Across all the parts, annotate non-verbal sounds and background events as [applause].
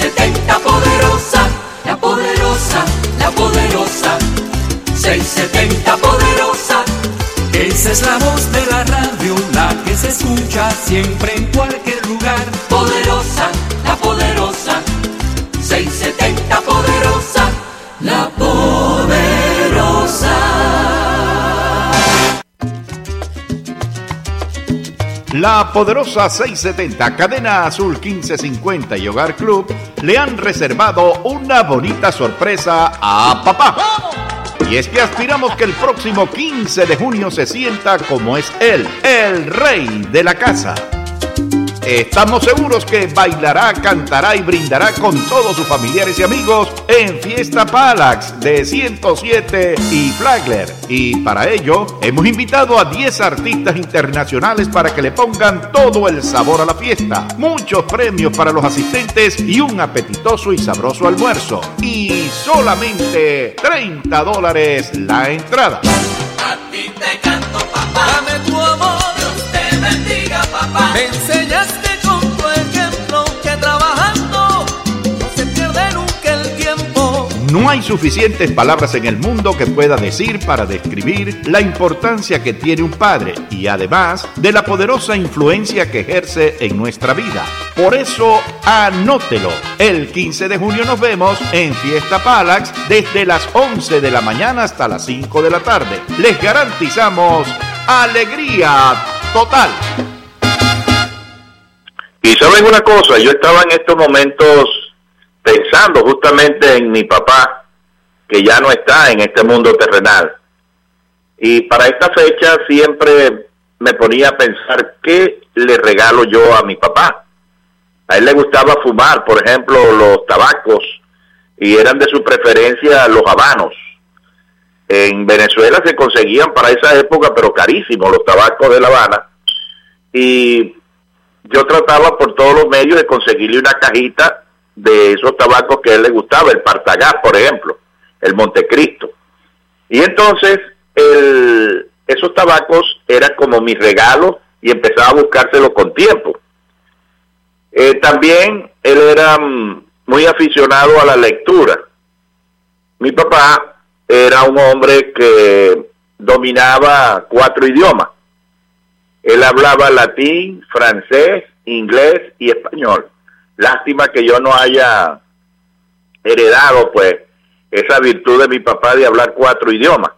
670 poderosa, la poderosa, la poderosa. 670 poderosa. Esa es la voz de la radio, la que se escucha siempre en cualquier lugar. Poderosa, la poderosa. 670 poderosa, la poderosa. La poderosa 670, Cadena Azul 1550 y Hogar Club le han reservado una bonita sorpresa a papá. Y es que aspiramos que el próximo 15 de junio se sienta como es él, el rey de la casa. Estamos seguros que bailará, cantará y brindará con todos sus familiares y amigos en Fiesta Palax de 107 y Flagler. Y para ello hemos invitado a 10 artistas internacionales para que le pongan todo el sabor a la fiesta. Muchos premios para los asistentes y un apetitoso y sabroso almuerzo. Y solamente 30 dólares la entrada. A ti te canto, papá. Dame tu amor. Dios te bendiga, papá. Me enseñaste No hay suficientes palabras en el mundo que pueda decir para describir la importancia que tiene un padre y además de la poderosa influencia que ejerce en nuestra vida. Por eso, anótelo. El 15 de junio nos vemos en Fiesta Palax desde las 11 de la mañana hasta las 5 de la tarde. Les garantizamos alegría total. Y saben una cosa, yo estaba en estos momentos pensando justamente en mi papá, que ya no está en este mundo terrenal. Y para esta fecha siempre me ponía a pensar qué le regalo yo a mi papá. A él le gustaba fumar, por ejemplo, los tabacos, y eran de su preferencia los habanos. En Venezuela se conseguían para esa época, pero carísimos, los tabacos de La Habana. Y yo trataba por todos los medios de conseguirle una cajita de esos tabacos que él le gustaba, el Partagás, por ejemplo, el Montecristo. Y entonces, esos tabacos eran como mi regalo y empezaba a buscárselo con tiempo. Eh, también él era mm, muy aficionado a la lectura. Mi papá era un hombre que dominaba cuatro idiomas. Él hablaba latín, francés, inglés y español. Lástima que yo no haya heredado pues esa virtud de mi papá de hablar cuatro idiomas.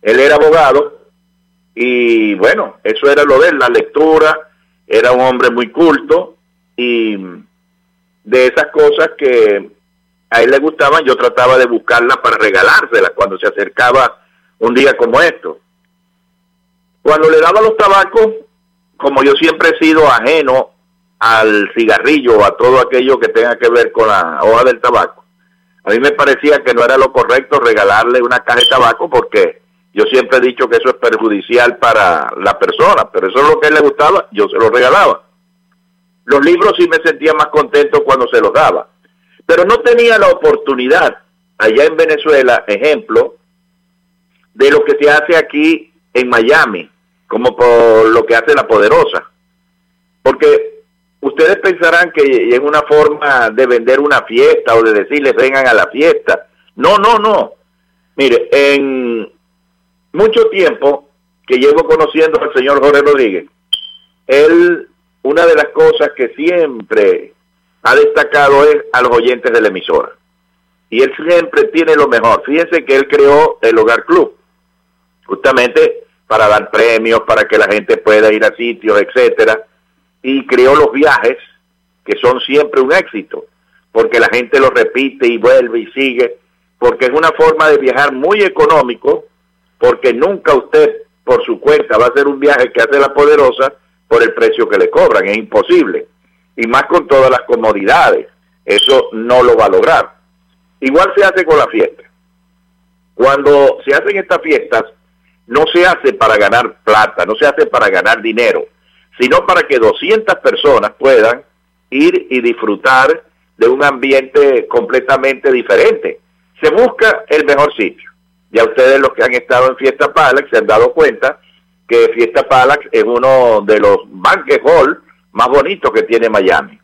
Él era abogado y bueno, eso era lo de él, la lectura, era un hombre muy culto y de esas cosas que a él le gustaban, yo trataba de buscarlas para regalárselas cuando se acercaba un día como esto. Cuando le daba los tabacos, como yo siempre he sido ajeno al cigarrillo o a todo aquello que tenga que ver con la hoja del tabaco, a mí me parecía que no era lo correcto regalarle una caja de tabaco porque yo siempre he dicho que eso es perjudicial para la persona, pero eso es lo que le gustaba, yo se lo regalaba. Los libros sí me sentía más contento cuando se los daba, pero no tenía la oportunidad allá en Venezuela, ejemplo, de lo que se hace aquí en Miami, como por lo que hace la poderosa. Porque ustedes pensarán que es una forma de vender una fiesta o de decirles vengan a la fiesta. No, no, no. Mire, en mucho tiempo que llevo conociendo al señor Jorge Rodríguez, él, una de las cosas que siempre ha destacado es a los oyentes de la emisora. Y él siempre tiene lo mejor. Fíjense que él creó el Hogar Club, justamente para dar premios, para que la gente pueda ir a sitios, etcétera, y creó los viajes, que son siempre un éxito, porque la gente lo repite y vuelve y sigue, porque es una forma de viajar muy económico, porque nunca usted por su cuenta va a hacer un viaje que hace la poderosa por el precio que le cobran, es imposible, y más con todas las comodidades, eso no lo va a lograr. Igual se hace con la fiesta. Cuando se hacen estas fiestas, no se hace para ganar plata, no se hace para ganar dinero, sino para que 200 personas puedan ir y disfrutar de un ambiente completamente diferente. Se busca el mejor sitio. Ya ustedes los que han estado en Fiesta Palax se han dado cuenta que Fiesta Palax es uno de los banquet hall más bonitos que tiene Miami.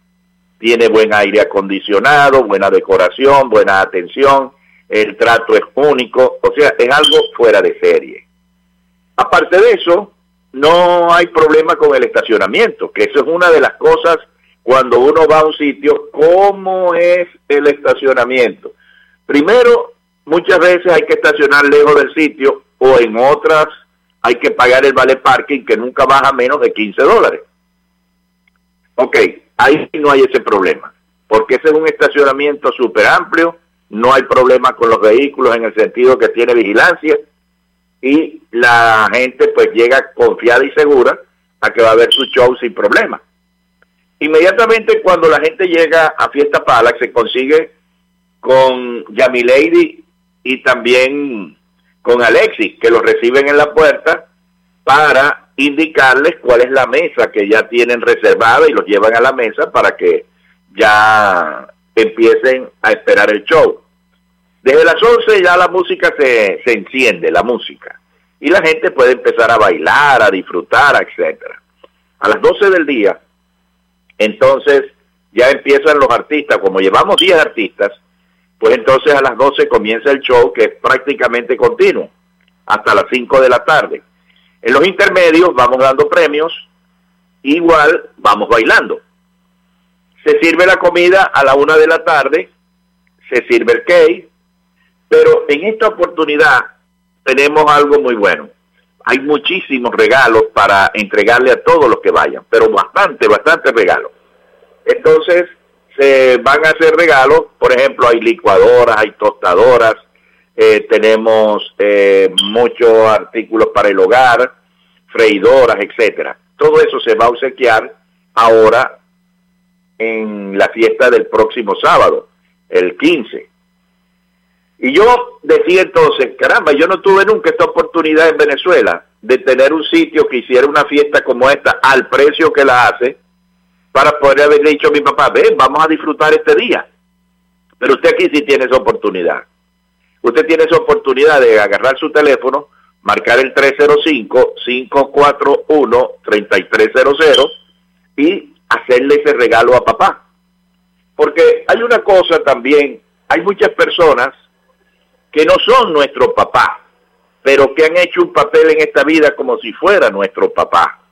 tiene buen aire acondicionado, buena decoración, buena atención, el trato es único, o sea, es algo fuera de serie. Aparte de eso, no hay problema con el estacionamiento, que eso es una de las cosas cuando uno va a un sitio, ¿cómo es el estacionamiento? Primero, muchas veces hay que estacionar lejos del sitio o en otras hay que pagar el vale parking que nunca baja menos de 15 dólares. Ok, ahí no hay ese problema, porque ese es un estacionamiento súper amplio, no hay problema con los vehículos en el sentido que tiene vigilancia y la gente pues llega confiada y segura a que va a haber su show sin problema. Inmediatamente cuando la gente llega a Fiesta Palace se consigue con Lady y también con Alexis, que los reciben en la puerta para indicarles cuál es la mesa que ya tienen reservada y los llevan a la mesa para que ya empiecen a esperar el show. Desde las 11 ya la música se, se enciende, la música, y la gente puede empezar a bailar, a disfrutar, etcétera. A las 12 del día entonces ya empiezan los artistas, como llevamos 10 artistas, pues entonces a las 12 comienza el show que es prácticamente continuo, hasta las 5 de la tarde. En los intermedios vamos dando premios, igual vamos bailando. Se sirve la comida a la 1 de la tarde, se sirve el cake, pero en esta oportunidad tenemos algo muy bueno. Hay muchísimos regalos para entregarle a todos los que vayan, pero bastante, bastante regalos. Entonces, se van a hacer regalos, por ejemplo, hay licuadoras, hay tostadoras, eh, tenemos eh, muchos artículos para el hogar, freidoras, etcétera. Todo eso se va a obsequiar ahora en la fiesta del próximo sábado, el 15. Y yo decía entonces, caramba, yo no tuve nunca esta oportunidad en Venezuela de tener un sitio que hiciera una fiesta como esta al precio que la hace para poder haberle dicho a mi papá, ven, vamos a disfrutar este día. Pero usted aquí sí tiene esa oportunidad. Usted tiene esa oportunidad de agarrar su teléfono, marcar el 305-541-3300 y hacerle ese regalo a papá. Porque hay una cosa también, hay muchas personas que no son nuestro papá, pero que han hecho un papel en esta vida como si fuera nuestro papá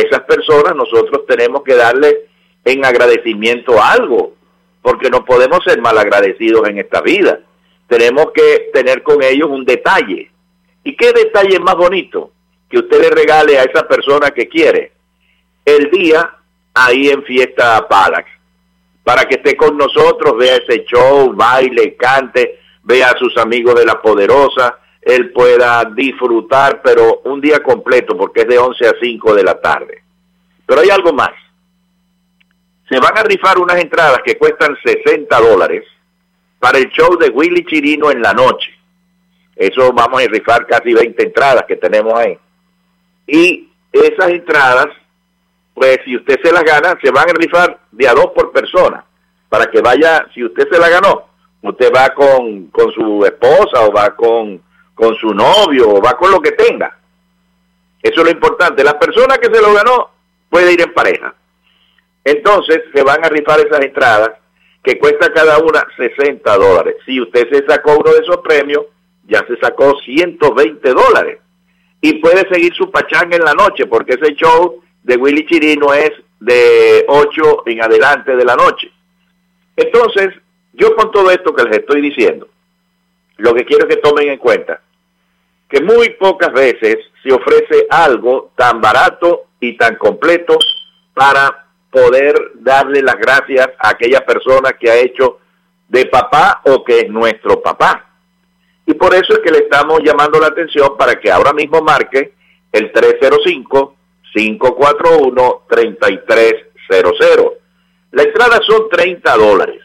esas personas nosotros tenemos que darle en agradecimiento algo, porque no podemos ser malagradecidos en esta vida. Tenemos que tener con ellos un detalle. ¿Y qué detalle más bonito? Que usted le regale a esa persona que quiere el día ahí en Fiesta Palax, para que esté con nosotros, vea ese show, baile, cante, vea a sus amigos de la Poderosa, él pueda disfrutar, pero un día completo, porque es de 11 a 5 de la tarde. Pero hay algo más. Se van a rifar unas entradas que cuestan 60 dólares para el show de Willy Chirino en la noche. Eso vamos a rifar casi 20 entradas que tenemos ahí. Y esas entradas, pues si usted se las gana, se van a rifar de a dos por persona. Para que vaya, si usted se la ganó, usted va con, con su esposa o va con con su novio o va con lo que tenga. Eso es lo importante. La persona que se lo ganó puede ir en pareja. Entonces se van a rifar esas entradas que cuesta cada una 60 dólares. Si usted se sacó uno de esos premios, ya se sacó 120 dólares. Y puede seguir su pachanga en la noche, porque ese show de Willy Chirino es de 8 en adelante de la noche. Entonces, yo con todo esto que les estoy diciendo, lo que quiero que tomen en cuenta que muy pocas veces se ofrece algo tan barato y tan completo para poder darle las gracias a aquella persona que ha hecho de papá o que es nuestro papá. Y por eso es que le estamos llamando la atención para que ahora mismo marque el 305-541-3300. La entrada son 30 dólares.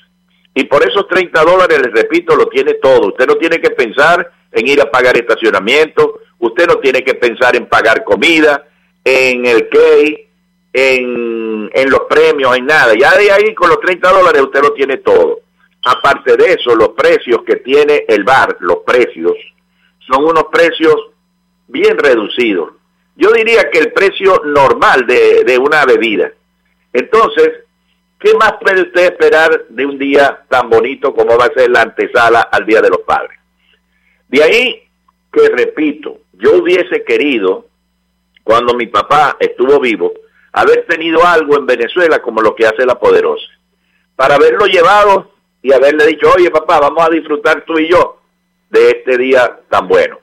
Y por esos 30 dólares, les repito, lo tiene todo. Usted no tiene que pensar en ir a pagar estacionamiento, usted no tiene que pensar en pagar comida, en el key, en, en los premios, en nada. Ya de ahí con los 30 dólares usted lo tiene todo. Aparte de eso, los precios que tiene el bar, los precios, son unos precios bien reducidos. Yo diría que el precio normal de, de una bebida. Entonces, ¿qué más puede usted esperar de un día tan bonito como va a ser la antesala al Día de los Padres? De ahí que, repito, yo hubiese querido, cuando mi papá estuvo vivo, haber tenido algo en Venezuela como lo que hace la Poderosa, para haberlo llevado y haberle dicho, oye papá, vamos a disfrutar tú y yo de este día tan bueno.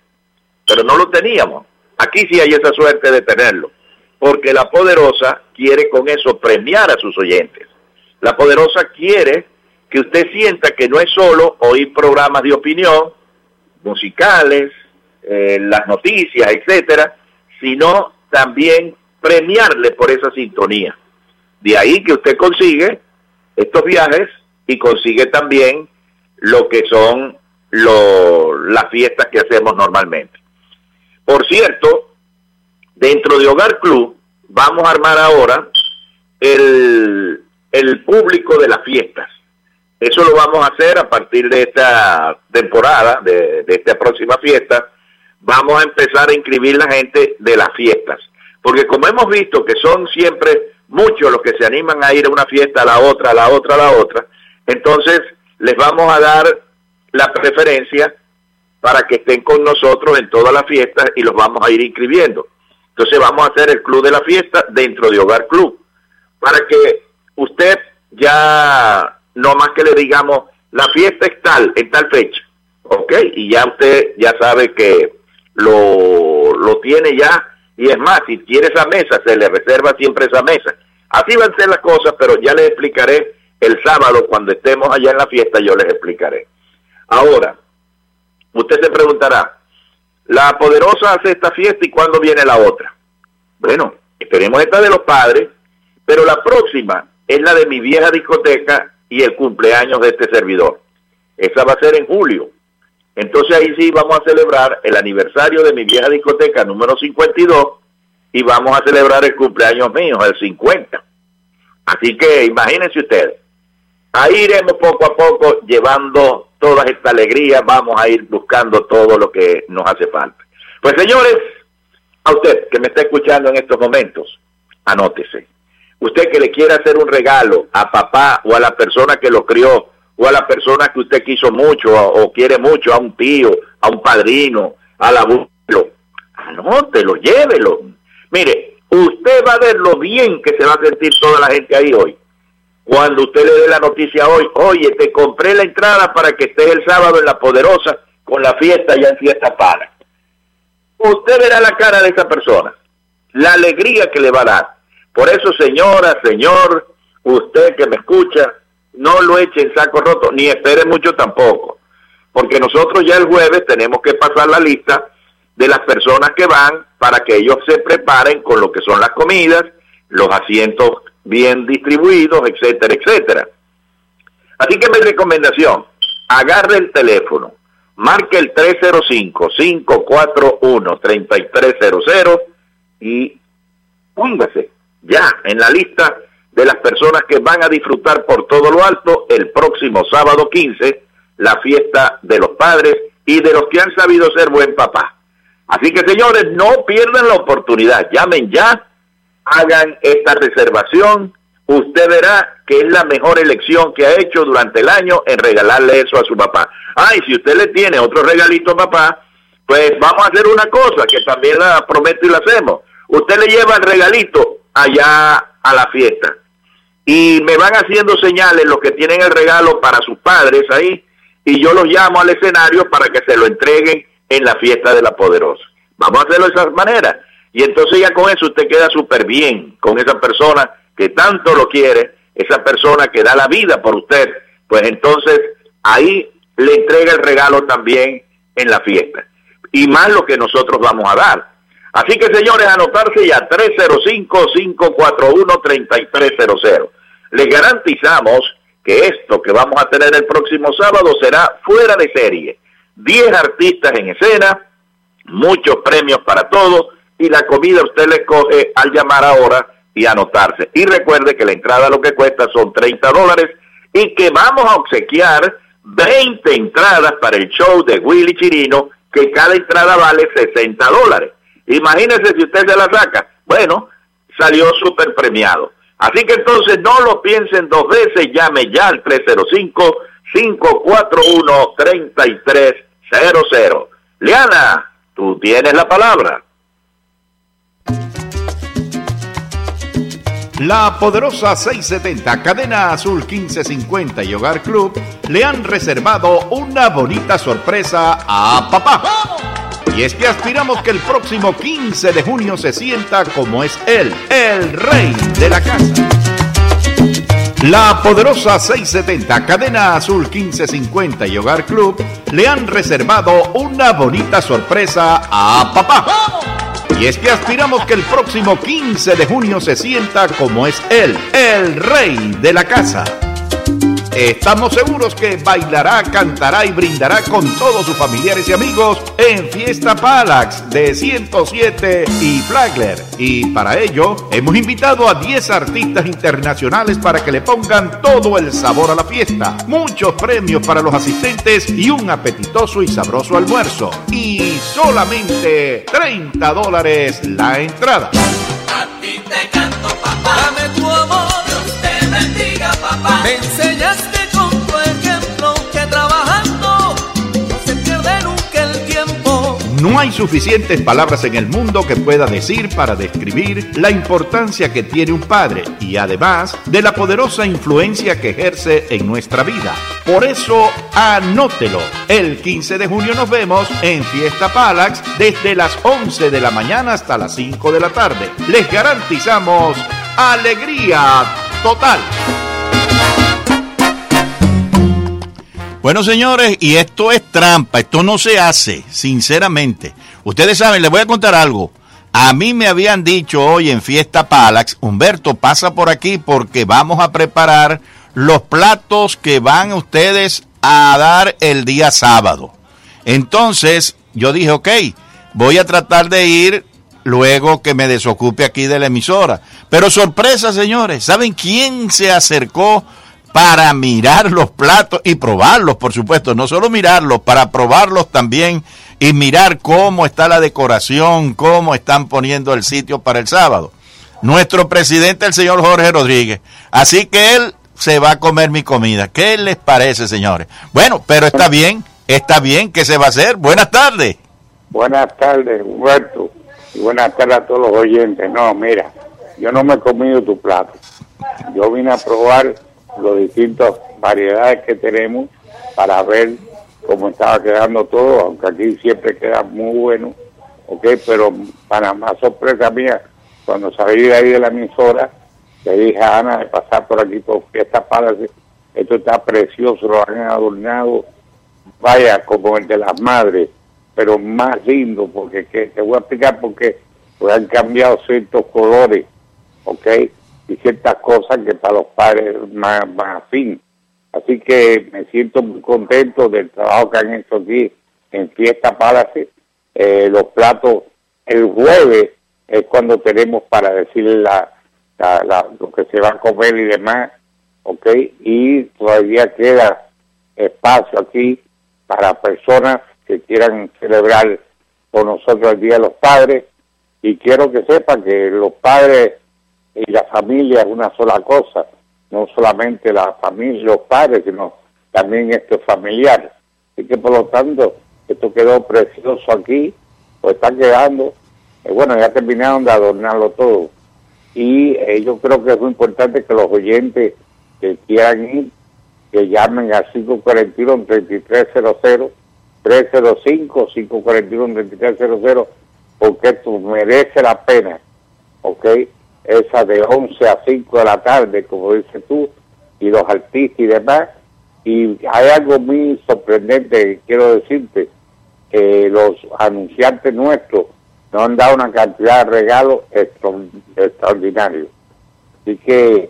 Pero no lo teníamos. Aquí sí hay esa suerte de tenerlo, porque la Poderosa quiere con eso premiar a sus oyentes. La Poderosa quiere que usted sienta que no es solo oír programas de opinión, musicales, eh, las noticias, etcétera, sino también premiarle por esa sintonía. De ahí que usted consigue estos viajes y consigue también lo que son las fiestas que hacemos normalmente. Por cierto, dentro de Hogar Club vamos a armar ahora el, el público de las fiestas. Eso lo vamos a hacer a partir de esta temporada, de, de esta próxima fiesta. Vamos a empezar a inscribir la gente de las fiestas. Porque como hemos visto que son siempre muchos los que se animan a ir a una fiesta, a la otra, a la otra, a la otra, entonces les vamos a dar la preferencia para que estén con nosotros en todas las fiestas y los vamos a ir inscribiendo. Entonces vamos a hacer el club de la fiesta dentro de Hogar Club, para que usted ya no más que le digamos, la fiesta es tal, en tal fecha, ¿ok? Y ya usted ya sabe que lo, lo tiene ya, y es más, si quiere esa mesa, se le reserva siempre esa mesa. Así van a ser las cosas, pero ya les explicaré el sábado cuando estemos allá en la fiesta, yo les explicaré. Ahora, usted se preguntará, la poderosa hace esta fiesta y cuándo viene la otra. Bueno, esperemos esta de los padres, pero la próxima es la de mi vieja discoteca y el cumpleaños de este servidor. Esa va a ser en julio. Entonces ahí sí vamos a celebrar el aniversario de mi vieja discoteca número 52 y vamos a celebrar el cumpleaños mío, el 50. Así que imagínense ustedes, ahí iremos poco a poco llevando toda esta alegría, vamos a ir buscando todo lo que nos hace falta. Pues señores, a usted que me está escuchando en estos momentos, anótese. Usted que le quiera hacer un regalo a papá o a la persona que lo crió o a la persona que usted quiso mucho o, quiere mucho, a un tío, a un padrino, al abuelo, anótelo, llévelo. Mire, usted va a ver lo bien que se va a sentir toda la gente ahí hoy. Cuando usted le dé la noticia hoy, oye, te compré la entrada para que estés el sábado en La Poderosa con la fiesta ya en fiesta para. Usted verá la cara de esa persona, la alegría que le va a dar. Por eso, señora, señor, usted que me escucha, no lo eche en saco roto, ni espere mucho tampoco, porque nosotros ya el jueves tenemos que pasar la lista de las personas que van para que ellos se preparen con lo que son las comidas, los asientos bien distribuidos, etcétera, etcétera. Así que mi recomendación, agarre el teléfono, marque el 305-541-3300 y póngase ya en la lista de las personas que van a disfrutar por todo lo alto el próximo sábado 15 la fiesta de los padres y de los que han sabido ser buen papá. Así que señores, no pierdan la oportunidad, llamen ya, hagan esta reservación, usted verá que es la mejor elección que ha hecho durante el año en regalarle eso a su papá. Ay, si usted le tiene otro regalito a papá, pues vamos a hacer una cosa que también la prometo y la hacemos. Usted le lleva el regalito allá a la fiesta y me van haciendo señales los que tienen el regalo para sus padres ahí y yo los llamo al escenario para que se lo entreguen en la fiesta de la poderosa. Vamos a hacerlo de esa manera. Y entonces ya con eso usted queda súper bien con esa persona que tanto lo quiere, esa persona que da la vida por usted, pues entonces ahí le entrega el regalo también en la fiesta. Y más lo que nosotros vamos a dar. Así que señores, anotarse ya 305-541-3300. Les garantizamos que esto que vamos a tener el próximo sábado será fuera de serie. 10 artistas en escena, muchos premios para todos y la comida usted le coge al llamar ahora y anotarse. Y recuerde que la entrada lo que cuesta son 30 dólares y que vamos a obsequiar 20 entradas para el show de Willy Chirino, que cada entrada vale 60 dólares. Imagínese si usted se la saca. Bueno, salió súper premiado. Así que entonces no lo piensen dos veces, llame ya al 305-541-3300. Leana, tú tienes la palabra. La poderosa 670, Cadena Azul 1550 y Hogar Club le han reservado una bonita sorpresa a papá. Y es que aspiramos que el próximo 15 de junio se sienta como es él, el rey de la casa. La poderosa 670, Cadena Azul 1550 y Hogar Club le han reservado una bonita sorpresa a papá. Y es que aspiramos que el próximo 15 de junio se sienta como es él, el rey de la casa. Estamos seguros que bailará, cantará y brindará con todos sus familiares y amigos en Fiesta Palax de 107 y Flagler. Y para ello hemos invitado a 10 artistas internacionales para que le pongan todo el sabor a la fiesta. Muchos premios para los asistentes y un apetitoso y sabroso almuerzo. Y solamente 30 dólares la entrada. A ti te canto, papá. Bendiga, papá. Me enseñaste con tu ejemplo que trabajando no se pierde nunca el tiempo. No hay suficientes palabras en el mundo que pueda decir para describir la importancia que tiene un padre y además de la poderosa influencia que ejerce en nuestra vida. Por eso, anótelo. El 15 de junio nos vemos en Fiesta Palax desde las 11 de la mañana hasta las 5 de la tarde. Les garantizamos alegría total. Bueno, señores, y esto es trampa, esto no se hace, sinceramente. Ustedes saben, les voy a contar algo. A mí me habían dicho hoy en Fiesta Palax, Humberto, pasa por aquí porque vamos a preparar los platos que van ustedes a dar el día sábado. Entonces, yo dije, ok, voy a tratar de ir luego que me desocupe aquí de la emisora. Pero sorpresa, señores, ¿saben quién se acercó para mirar los platos y probarlos, por supuesto? No solo mirarlos, para probarlos también y mirar cómo está la decoración, cómo están poniendo el sitio para el sábado. Nuestro presidente, el señor Jorge Rodríguez. Así que él se va a comer mi comida. ¿Qué les parece, señores? Bueno, pero está bien, está bien, ¿qué se va a hacer? Buenas tardes. Buenas tardes, Humberto. Y buenas tardes a todos los oyentes. No, mira, yo no me he comido tu plato. Yo vine a probar las distintas variedades que tenemos para ver cómo estaba quedando todo, aunque aquí siempre queda muy bueno, ¿ok? Pero para más sorpresa mía, cuando salí de ahí de la emisora, le dije a Ana de pasar por aquí por Fiesta Palace, esto está precioso, lo han adornado, vaya, como el de las madres, pero más lindo, porque que, te voy a explicar por qué, pues han cambiado ciertos colores, ¿ok? Y ciertas cosas que para los padres más, más afín. Así que me siento muy contento del trabajo que han hecho aquí en Fiesta Palace. Eh, los platos, el jueves es cuando tenemos para decirle la, la, la- lo que se va a comer y demás, ¿ok? Y todavía queda espacio aquí para personas que quieran celebrar con nosotros el Día de los Padres. Y quiero que sepan que los padres y la familia es una sola cosa, no solamente la familia los padres, sino también esto es familiar. Así que por lo tanto, esto quedó precioso aquí, pues está quedando, eh, bueno, ya terminaron de adornarlo todo. Y eh, yo creo que es muy importante que los oyentes que quieran ir, que llamen al 541-3300, 305-541-3300, porque esto merece la pena, ¿ok? Esa de 11 a 5 de la tarde, como dices tú, y los artistas y demás. Y hay algo muy sorprendente que quiero decirte, que los anunciantes nuestros nos han dado una cantidad de regalos extra- extraordinarios. Así que,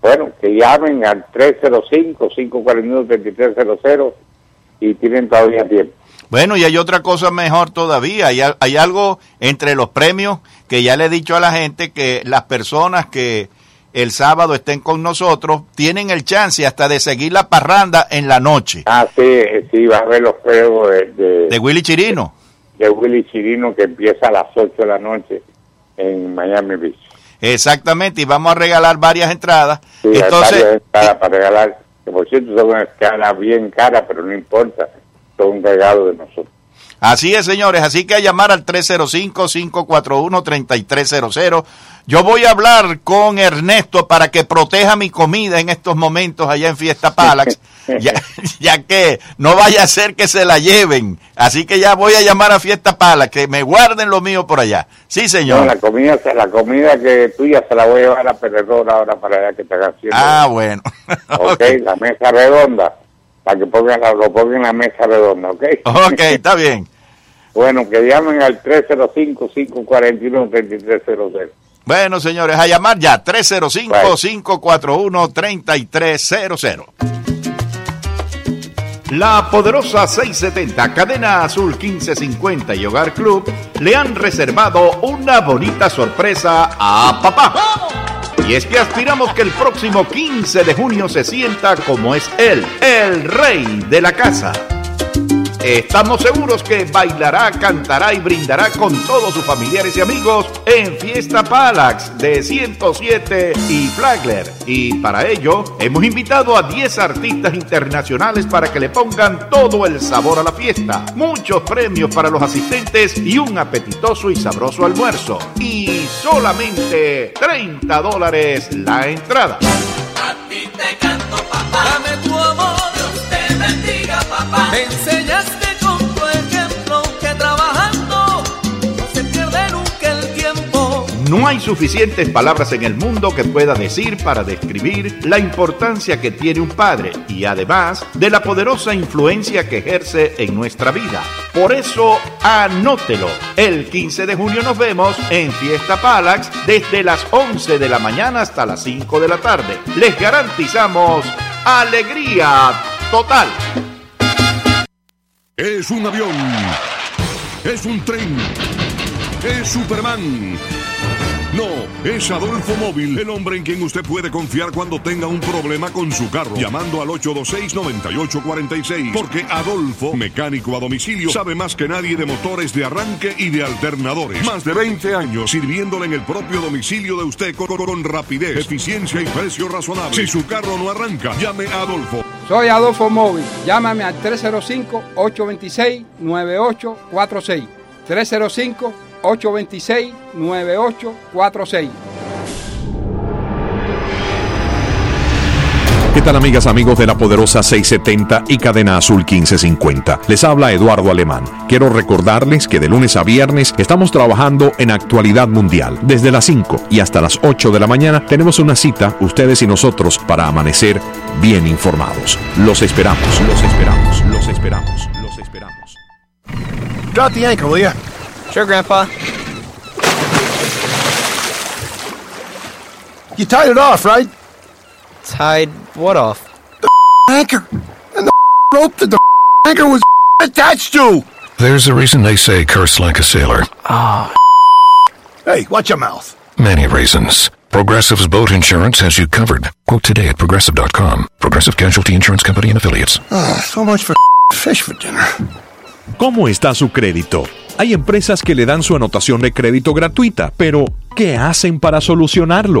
bueno, que llamen al 305-541-3300 y tienen todavía tiempo. Bueno, y hay otra cosa mejor todavía. Hay, hay algo entre los premios que ya le he dicho a la gente que las personas que el sábado estén con nosotros tienen el chance hasta de seguir la parranda en la noche Ah, sí, eh, sí, va a haber los juegos de, de, de Willy Chirino. de Willy Chirino que empieza a las 8 de la noche en Miami Beach. Exactamente, y vamos a regalar varias entradas. Sí, Entonces, varias entradas para regalar, por cierto son unas caras bien caras, pero no importa, son un regalo de nosotros. Así es, señores. Así que a llamar al 305-541-3300. Yo voy a hablar con Ernesto para que proteja mi comida en estos momentos allá en Fiesta Palax, [laughs] ya, ya que no vaya a ser que se la lleven. Así que ya voy a llamar a Fiesta Palax, que me guarden lo mío por allá. Sí, No, señor. la comida, la comida que tuya se la voy a llevar a Perdedor ahora para allá que te haga haciendo. Ah, bueno. [laughs] ok, la mesa redonda, para que pongan la- lo pongan en la mesa redonda, ok. ok, está bien. [laughs] Bueno, que llamen al 305-541-3300. Bueno, señores, a llamar ya 305-541-3300. La poderosa 670, Cadena Azul 1550 y Hogar Club le han reservado una bonita sorpresa a papá. Y es que aspiramos que el próximo 15 de junio se sienta como es él, el rey de la casa. Estamos seguros que bailará, cantará y brindará con todos sus familiares y amigos en Fiesta Palax de 107 y Flagler. Y para ello hemos invitado a 10 artistas internacionales para que le pongan todo el sabor a la fiesta. Muchos premios para los asistentes y un apetitoso y sabroso almuerzo. Y solamente 30 dólares la entrada. A ti te canto, papá. Dame tu amor. Dios te bendiga, papá. Me No hay suficientes palabras en el mundo que pueda decir para describir la importancia que tiene un padre y además de la poderosa influencia que ejerce en nuestra vida. Por eso, anótelo. El 15 de junio nos vemos en Fiesta Palax desde las 11 de la mañana hasta las 5 de la tarde. Les garantizamos alegría total. Es un avión. Es un tren. Es Superman. No, es Adolfo Móvil, el hombre en quien usted puede confiar cuando tenga un problema con su carro. Llamando al 826-9846. Porque Adolfo, mecánico a domicilio, sabe más que nadie de motores de arranque y de alternadores. Más de 20 años sirviéndole en el propio domicilio de usted con, rapidez, eficiencia y precio razonable. Si su carro no arranca, llame a Adolfo. Soy Adolfo Móvil. Llámame al 305-826-9846. 305-826-9846. ¿Qué tal amigas, amigos de la poderosa 670 y cadena azul 1550? Les habla Eduardo Alemán. Quiero recordarles que de lunes a viernes estamos trabajando en actualidad mundial. Desde las 5 y hasta las 8 de la mañana tenemos una cita, ustedes y nosotros, para amanecer bien informados. Los esperamos, los esperamos, los esperamos, los esperamos. Drop the anchor, will ya? Sure, Grandpa. You tied it off, right? Tied what off? The [laughs] anchor. And the [laughs] rope that the [laughs] anchor was attached to. There's a reason they say curse like a sailor. Oh. Hey, watch your mouth. Many reasons. Progressive's boat insurance has you covered. Quote today at progressive.com. Progressive Casualty Insurance Company and Affiliates. Ah, so much for fish for dinner. ¿Cómo está su crédito? Hay empresas que le dan su anotación de crédito gratuita, pero ¿qué hacen para solucionarlo?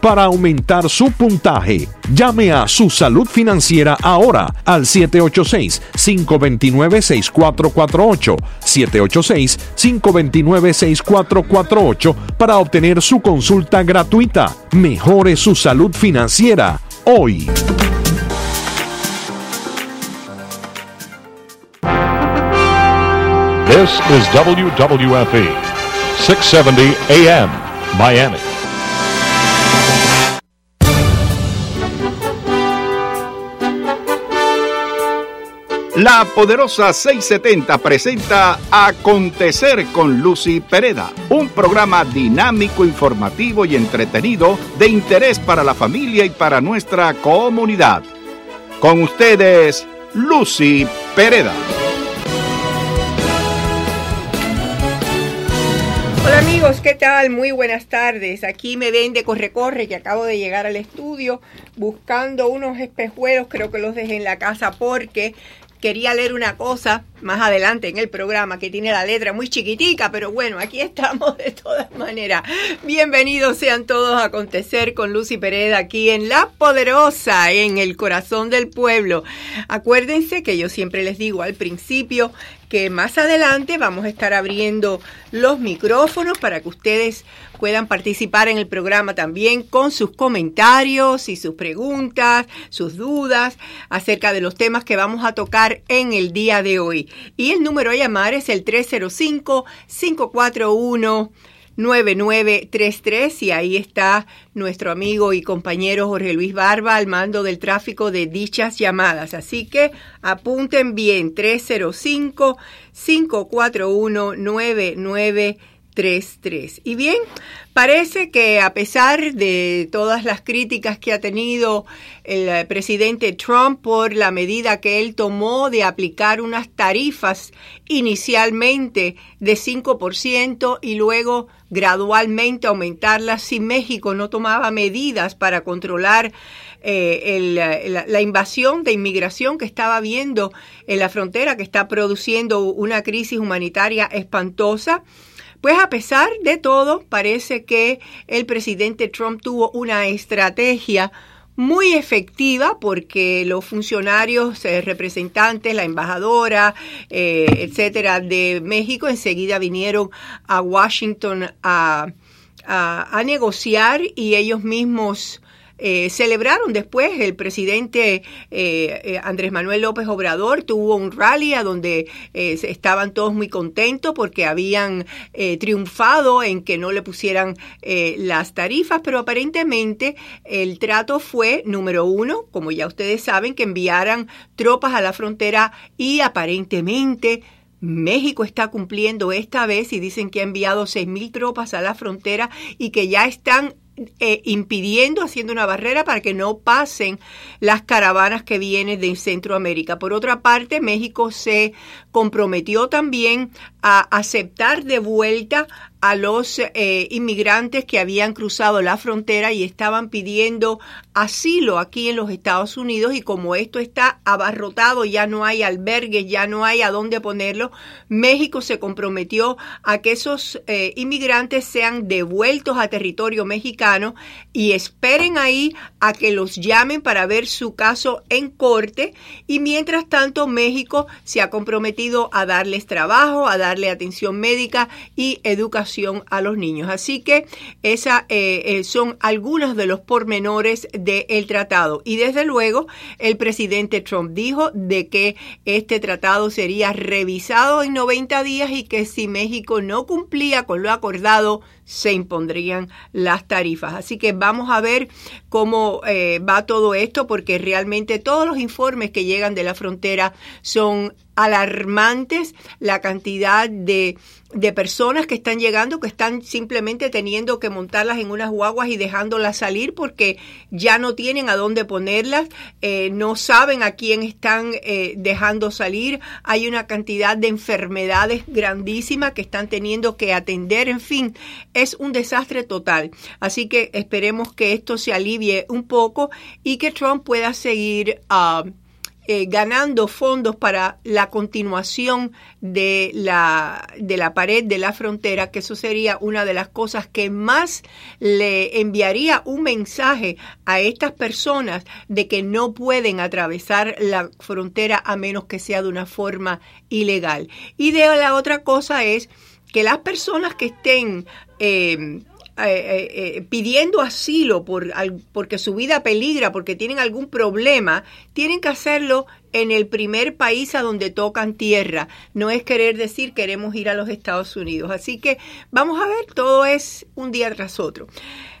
para aumentar su puntaje. Llame a su salud financiera ahora al 786-529-6448. 786-529-6448 para obtener su consulta gratuita. Mejore su salud financiera hoy. This is WWFE, 670 AM, Miami. La poderosa 670 presenta Acontecer con Lucy Pereda, un programa dinámico, informativo y entretenido de interés para la familia y para nuestra comunidad. Con ustedes, Lucy Pereda. Hola amigos, ¿qué tal? Muy buenas tardes. Aquí me ven de corre-corre que acabo de llegar al estudio buscando unos espejuelos, creo que los dejé en la casa porque quería leer una cosa más adelante en el programa que tiene la letra muy chiquitica, pero bueno, aquí estamos de todas maneras. Bienvenidos sean todos a Acontecer con Lucy Pereda aquí en La Poderosa, en el corazón del pueblo. Acuérdense que yo siempre les digo al principio que más adelante vamos a estar abriendo los micrófonos para que ustedes puedan participar en el programa también con sus comentarios y sus preguntas, sus dudas acerca de los temas que vamos a tocar en el día de hoy. Y el número a llamar es el 305 541 9933 y ahí está nuestro amigo y compañero Jorge Luis Barba al mando del tráfico de dichas llamadas. Así que apunten bien 305 541 9933. Y bien, Parece que a pesar de todas las críticas que ha tenido el eh, presidente Trump por la medida que él tomó de aplicar unas tarifas inicialmente de 5% y luego gradualmente aumentarlas si México no tomaba medidas para controlar eh, la, la, invasión de inmigración que estaba viendo en la frontera, que está produciendo una crisis humanitaria espantosa. Pues a pesar de todo, parece que el presidente Trump tuvo una estrategia muy efectiva porque los funcionarios, eh, representantes, la embajadora, eh, etcétera, de México enseguida vinieron a Washington a, a negociar y ellos mismos eh, celebraron después el presidente eh, eh, Andrés Manuel López Obrador tuvo un rally a donde estaban todos muy contentos porque habían triunfado en que no le pusieran las tarifas, pero aparentemente el trato fue, número uno, como ya ustedes saben, que enviaran tropas a la frontera y aparentemente México está cumpliendo esta vez y dicen que ha enviado seis mil tropas a la frontera y que ya están eh, impidiendo, haciendo una barrera para que no pasen las caravanas que vienen de Centroamérica. Por otra parte, México se comprometió también a aceptar de vuelta a los eh, inmigrantes que habían cruzado la frontera y estaban pidiendo asilo aquí en los Estados Unidos y como esto está abarrotado, ya no hay albergues, ya no hay a dónde ponerlo, México se comprometió a que esos eh, inmigrantes sean devueltos a territorio mexicano y esperen ahí a que los llamen para ver su caso en corte. Y mientras tanto México se ha comprometido a darles trabajo, a darle atención médica y educación a los niños. Así que esa eh, eh, son algunos de los pormenores del tratado. Y desde luego el presidente Trump dijo de que este tratado sería revisado en 90 días y que si México no cumplía con lo acordado, se impondrían las tarifas. Así que vamos a ver cómo eh, va todo esto, porque realmente todos los informes que llegan de la frontera son alarmantes, la cantidad de de personas que están llegando, que están simplemente teniendo que montarlas en unas guaguas y dejándolas salir porque ya no tienen a dónde ponerlas, eh, no saben a quién están eh, dejando salir, hay una cantidad de enfermedades grandísimas que están teniendo que atender, en fin, es un desastre total. Así que esperemos que esto se alivie un poco y que Trump pueda seguir uh, eh, ganando fondos para la continuación de la, de la pared de la frontera, que eso sería una de las cosas que más le enviaría un mensaje a estas personas de que no pueden atravesar la frontera a menos que sea de una forma ilegal. Y de la otra cosa es que las personas que estén eh, eh, eh, eh, pidiendo asilo por, porque su vida peligra, porque tienen algún problema, tienen que hacerlo en el primer país a donde tocan tierra. No es querer decir queremos ir a los Estados Unidos. Así que vamos a ver, todo es un día tras otro.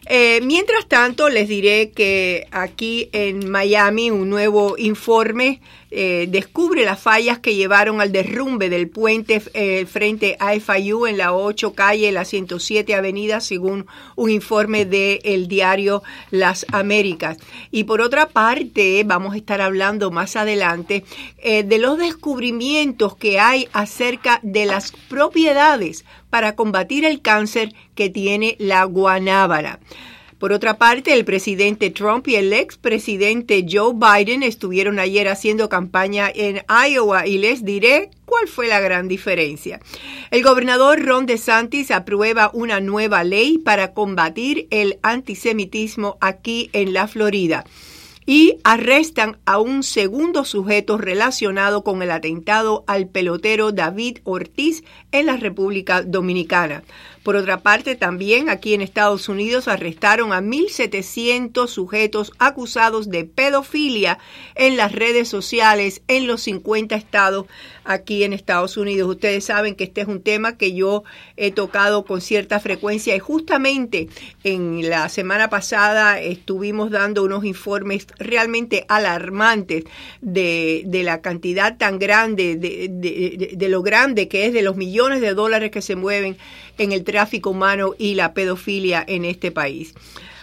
Eh, mientras tanto, les diré que aquí en Miami un nuevo informe eh, descubre las fallas que llevaron al derrumbe del puente eh, frente a FIU en la 8 calle, la 107 avenida, según un informe del el diario Las Américas. Y por otra parte, vamos a estar hablando más adelante de los descubrimientos que hay acerca de las propiedades para combatir el cáncer que tiene la guanábana. Por otra parte, el presidente Trump y el expresidente Joe Biden estuvieron ayer haciendo campaña en Iowa y les diré cuál fue la gran diferencia. El gobernador Ron DeSantis aprueba una nueva ley para combatir el antisemitismo aquí en la Florida y arrestan a un segundo sujeto relacionado con el atentado al pelotero David Ortiz en la República Dominicana. Por otra parte, también aquí en Estados Unidos arrestaron a 1.700 sujetos acusados de pedofilia en las redes sociales en los 50 estados aquí en Estados Unidos. Ustedes saben que este es un tema que yo he tocado con cierta frecuencia y justamente en la semana pasada estuvimos dando unos informes realmente alarmantes de, de la cantidad tan grande, de, de, de lo grande que es de los millones de dólares que se mueven en el tráfico humano y la pedofilia en este país.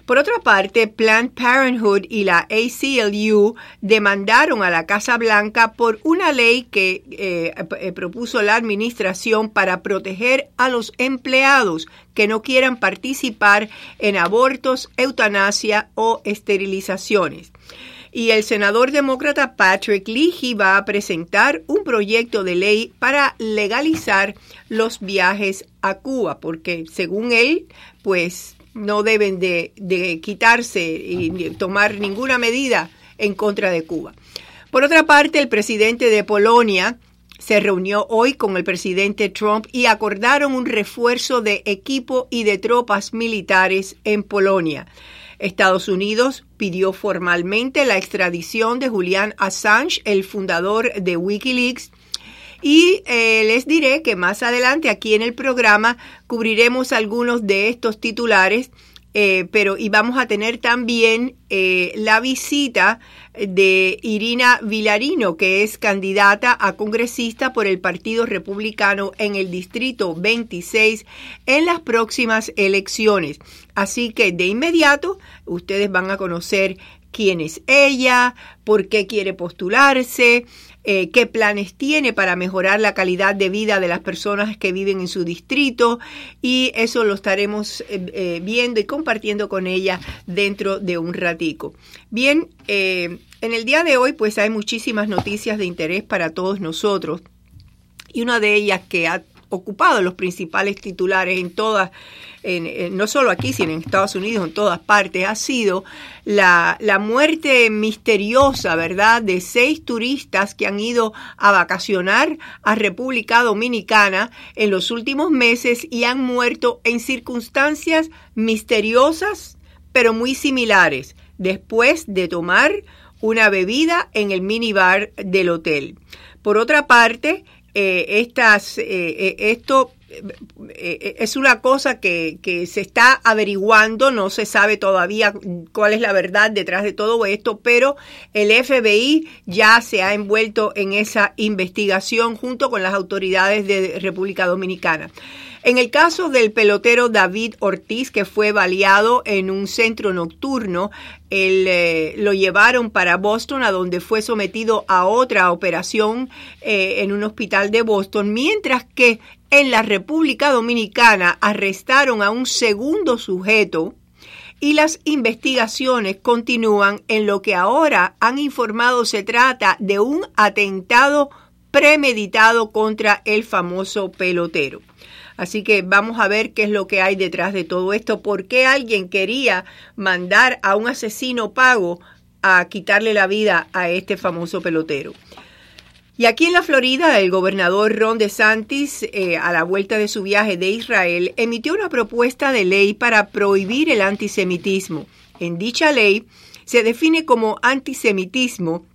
Por otra parte, Planned Parenthood y la ACLU demandaron a la Casa Blanca por una ley que eh, eh, propuso la administración para proteger a los empleados que no quieran participar en abortos, eutanasia o esterilizaciones y el senador demócrata Patrick Leahy va a presentar un proyecto de ley para legalizar los viajes a Cuba, porque según él, pues no deben de, de quitarse y tomar ninguna medida en contra de Cuba. Por otra parte, el presidente de Polonia se reunió hoy con el presidente Trump y acordaron un refuerzo de equipo y de tropas militares en Polonia. Estados Unidos pidió formalmente la extradición de Julian Assange, el fundador de Wikileaks, y eh, les diré que más adelante aquí en el programa cubriremos algunos de estos titulares eh, pero y vamos a tener también eh, la visita de Irina Vilarino, que es candidata a congresista por el Partido Republicano en el Distrito 26 en las próximas elecciones. Así que de inmediato ustedes van a conocer quién es ella, por qué quiere postularse, eh, qué planes tiene para mejorar la calidad de vida de las personas que viven en su distrito y eso lo estaremos eh, eh, viendo y compartiendo con ella dentro de un ratico. Bien, en el día de hoy pues hay muchísimas noticias de interés para todos nosotros y una de ellas que ha ocupado los principales titulares en todas, no solo aquí, sino en Estados Unidos, en todas partes, ha sido la, la, muerte misteriosa, ¿verdad?, de seis turistas que han ido a vacacionar a República Dominicana en los últimos meses y han muerto en circunstancias misteriosas, pero muy similares, después de tomar una bebida en el minibar del hotel. Por otra parte, eh, estas, eh, eh, esto es una cosa que, que, se está averiguando, no se sabe todavía cuál es la verdad detrás de todo esto, pero el FBI ya se ha envuelto en esa investigación junto con las autoridades de República Dominicana. En el caso del pelotero David Ortiz, que fue baleado en un centro nocturno, eh, lo llevaron para Boston, a donde fue sometido a otra operación eh, en un hospital de Boston, mientras que en la República Dominicana arrestaron a un segundo sujeto y las investigaciones continúan en lo que ahora han informado se trata de un atentado premeditado contra el famoso pelotero. Así que vamos a ver qué es lo que hay detrás de todo esto. ¿Por qué alguien quería mandar a un asesino pago a quitarle la vida a este famoso pelotero? Y aquí en la Florida, el gobernador Ron DeSantis, eh, a la vuelta de su viaje de Israel, emitió una propuesta de ley para prohibir el antisemitismo. En dicha ley se define como antisemitismo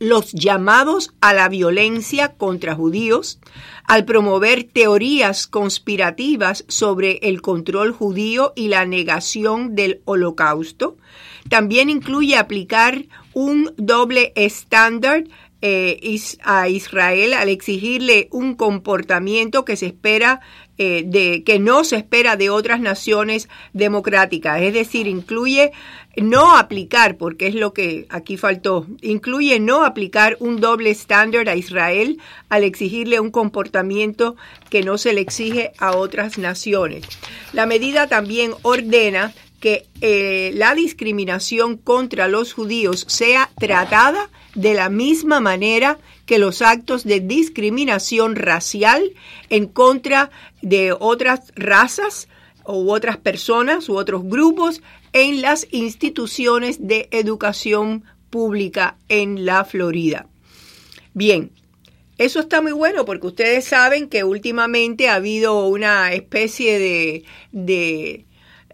los llamados a la violencia contra judíos, al promover teorías conspirativas sobre el control judío y la negación del holocausto. También incluye aplicar un doble estándar eh, a Israel al exigirle un comportamiento que se espera eh, de que no se espera de otras naciones democráticas, es decir, incluye no aplicar, porque es lo que aquí faltó, incluye no aplicar un doble estándar a Israel al exigirle un comportamiento que no se le exige a otras naciones. La medida también ordena que eh, la discriminación contra los judíos sea tratada de la misma manera que los actos de discriminación racial en contra de otras razas u otras personas u otros grupos en las instituciones de educación pública en la Florida. Bien, eso está muy bueno porque ustedes saben que últimamente ha habido una especie de, de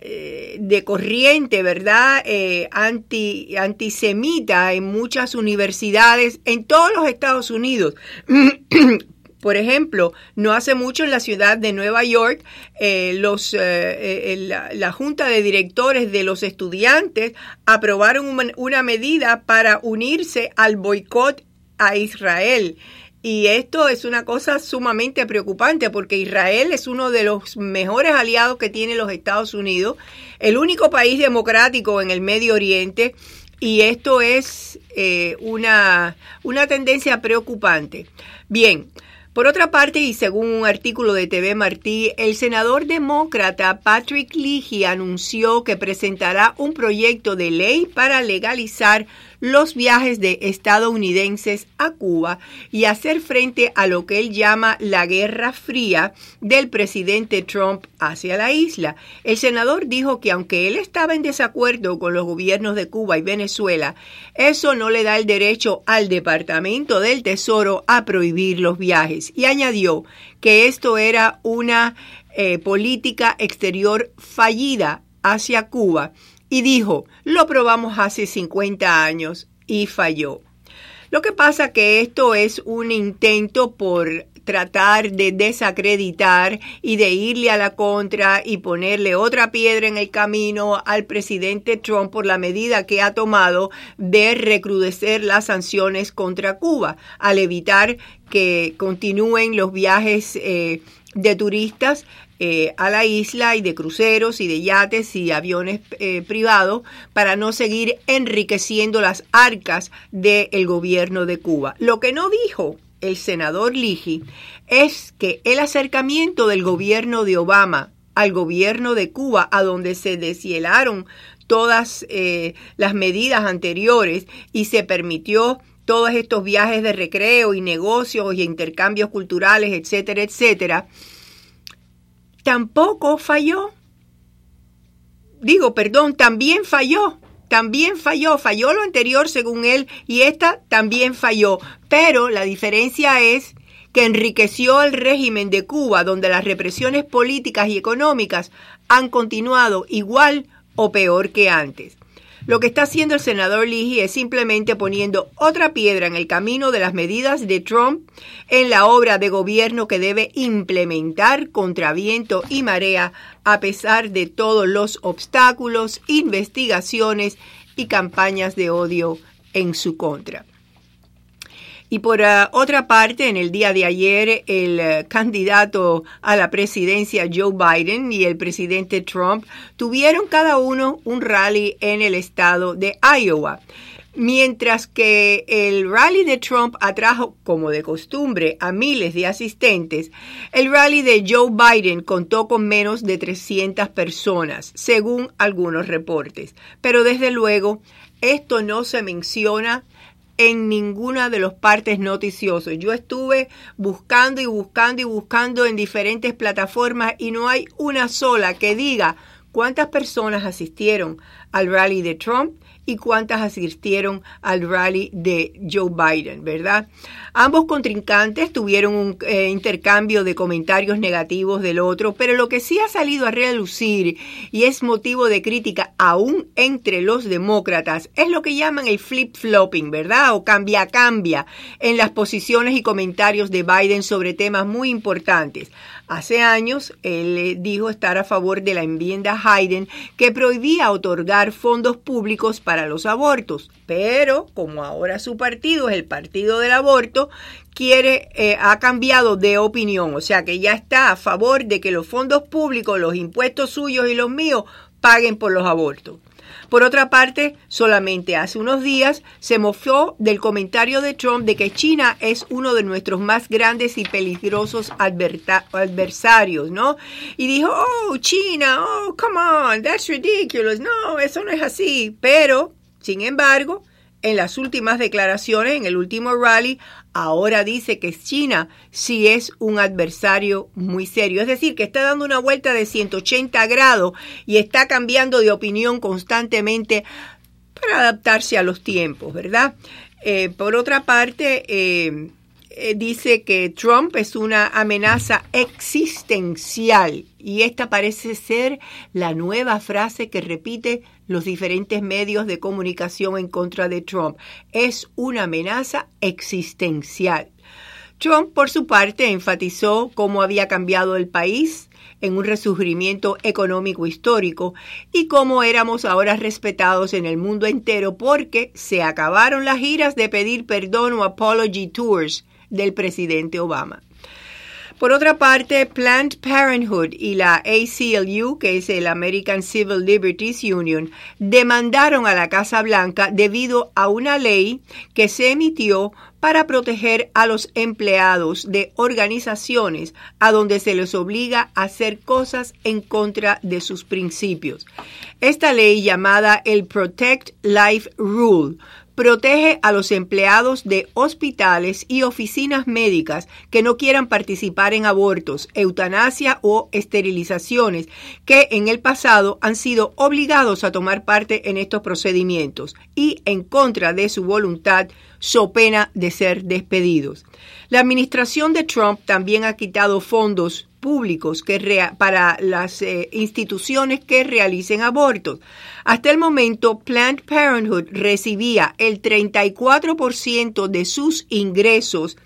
eh, de corriente, ¿verdad? Eh, anti, antisemita en muchas universidades en todos los Estados Unidos. [clears throat] Por ejemplo, no hace mucho en la ciudad de Nueva York, eh, los, la, la, Junta de Directores de los Estudiantes aprobaron una medida para unirse al boicot a Israel. Y esto es una cosa sumamente preocupante porque Israel es uno de los mejores aliados que tiene los Estados Unidos, el único país democrático en el Medio Oriente, y esto es eh, una, una tendencia preocupante. Bien, por otra parte, y según un artículo de TV Martí, el senador demócrata Patrick Leahy anunció que presentará un proyecto de ley para legalizar los viajes de estadounidenses a Cuba y hacer frente a lo que él llama la guerra fría del presidente Trump hacia la isla. El senador dijo que aunque él estaba en desacuerdo con los gobiernos de Cuba y Venezuela, eso no le da el derecho al Departamento del Tesoro a prohibir los viajes y añadió que esto era una eh, política exterior fallida hacia Cuba y dijo, lo probamos hace 50 años y falló. Lo que pasa que esto es un intento por tratar de desacreditar y de irle a la contra y ponerle otra piedra en el camino al presidente Trump por la medida que ha tomado de recrudecer las sanciones contra Cuba, al evitar que continúen los viajes eh, de turistas eh, a la isla y de cruceros y de yates y aviones eh, privados para no seguir enriqueciendo las arcas del gobierno de Cuba. Lo que no dijo el senador Ligi es que el acercamiento del gobierno de Obama al gobierno de Cuba, a donde se deshielaron todas eh, las medidas anteriores y se permitió todos estos viajes de recreo y negocios y intercambios culturales, etcétera, etcétera, tampoco falló. Digo, perdón, también falló. También falló, falló lo anterior según él y esta también falló. Pero la diferencia es que enriqueció el régimen de Cuba, donde las represiones políticas y económicas han continuado igual o peor que antes. Lo que está haciendo el senador Leahy es simplemente poniendo otra piedra en el camino de las medidas de Trump en la obra de gobierno que debe implementar contra viento y marea a pesar de todos los obstáculos, investigaciones y campañas de odio en su contra. Y por uh, otra parte, en el día de ayer, el uh, candidato a la presidencia Joe Biden y el presidente Trump tuvieron cada uno un rally en el estado de Iowa. Mientras que el rally de Trump atrajo, como de costumbre, a miles de asistentes, el rally de Joe Biden contó con menos de 300 personas, según algunos reportes. Pero desde luego, esto no se menciona en ninguna de los partes noticiosos. Yo estuve buscando y buscando y buscando en diferentes plataformas y no hay una sola que diga cuántas personas asistieron al rally de Trump y cuántas asistieron al rally de Joe Biden, ¿verdad? Ambos contrincantes tuvieron un eh, intercambio de comentarios negativos del otro, pero lo que sí ha salido a relucir y es motivo de crítica aún entre los demócratas es lo que llaman el flip-flopping, ¿verdad? O cambia-cambia en las posiciones y comentarios de Biden sobre temas muy importantes. Hace años él dijo estar a favor de la enmienda Hayden que prohibía otorgar fondos públicos para los abortos, pero como ahora su partido es el partido del aborto, quiere eh, ha cambiado de opinión, o sea que ya está a favor de que los fondos públicos, los impuestos suyos y los míos paguen por los abortos. Por otra parte, solamente hace unos días se mofió del comentario de Trump de que China es uno de nuestros más grandes y peligrosos adversarios, ¿no? Y dijo, oh, China, oh, come on, that's ridiculous. No, eso no es así. Pero, sin embargo, en las últimas declaraciones, en el último rally, ahora dice que China sí es un adversario muy serio. Es decir, que está dando una vuelta de 180 grados y está cambiando de opinión constantemente para adaptarse a los tiempos, ¿verdad? Eh, por otra parte, eh, eh, dice que Trump es una amenaza existencial y esta parece ser la nueva frase que repite los diferentes medios de comunicación en contra de Trump. Es una amenaza existencial. Trump, por su parte, enfatizó cómo había cambiado el país en un resurgimiento económico histórico y cómo éramos ahora respetados en el mundo entero porque se acabaron las giras de pedir perdón o apology tours del presidente Obama. Por otra parte, Planned Parenthood y la ACLU, que es el American Civil Liberties Union, demandaron a la Casa Blanca debido a una ley que se emitió para proteger a los empleados de organizaciones a donde se les obliga a hacer cosas en contra de sus principios. Esta ley llamada el Protect Life Rule protege a los empleados de hospitales y oficinas médicas que no quieran participar en abortos, eutanasia o esterilizaciones, que en el pasado han sido obligados a tomar parte en estos procedimientos y en contra de su voluntad, so pena de ser despedidos. La administración de Trump también ha quitado fondos públicos que para las eh, instituciones que realicen abortos. Hasta el momento, Planned Parenthood recibía el 34% de sus ingresos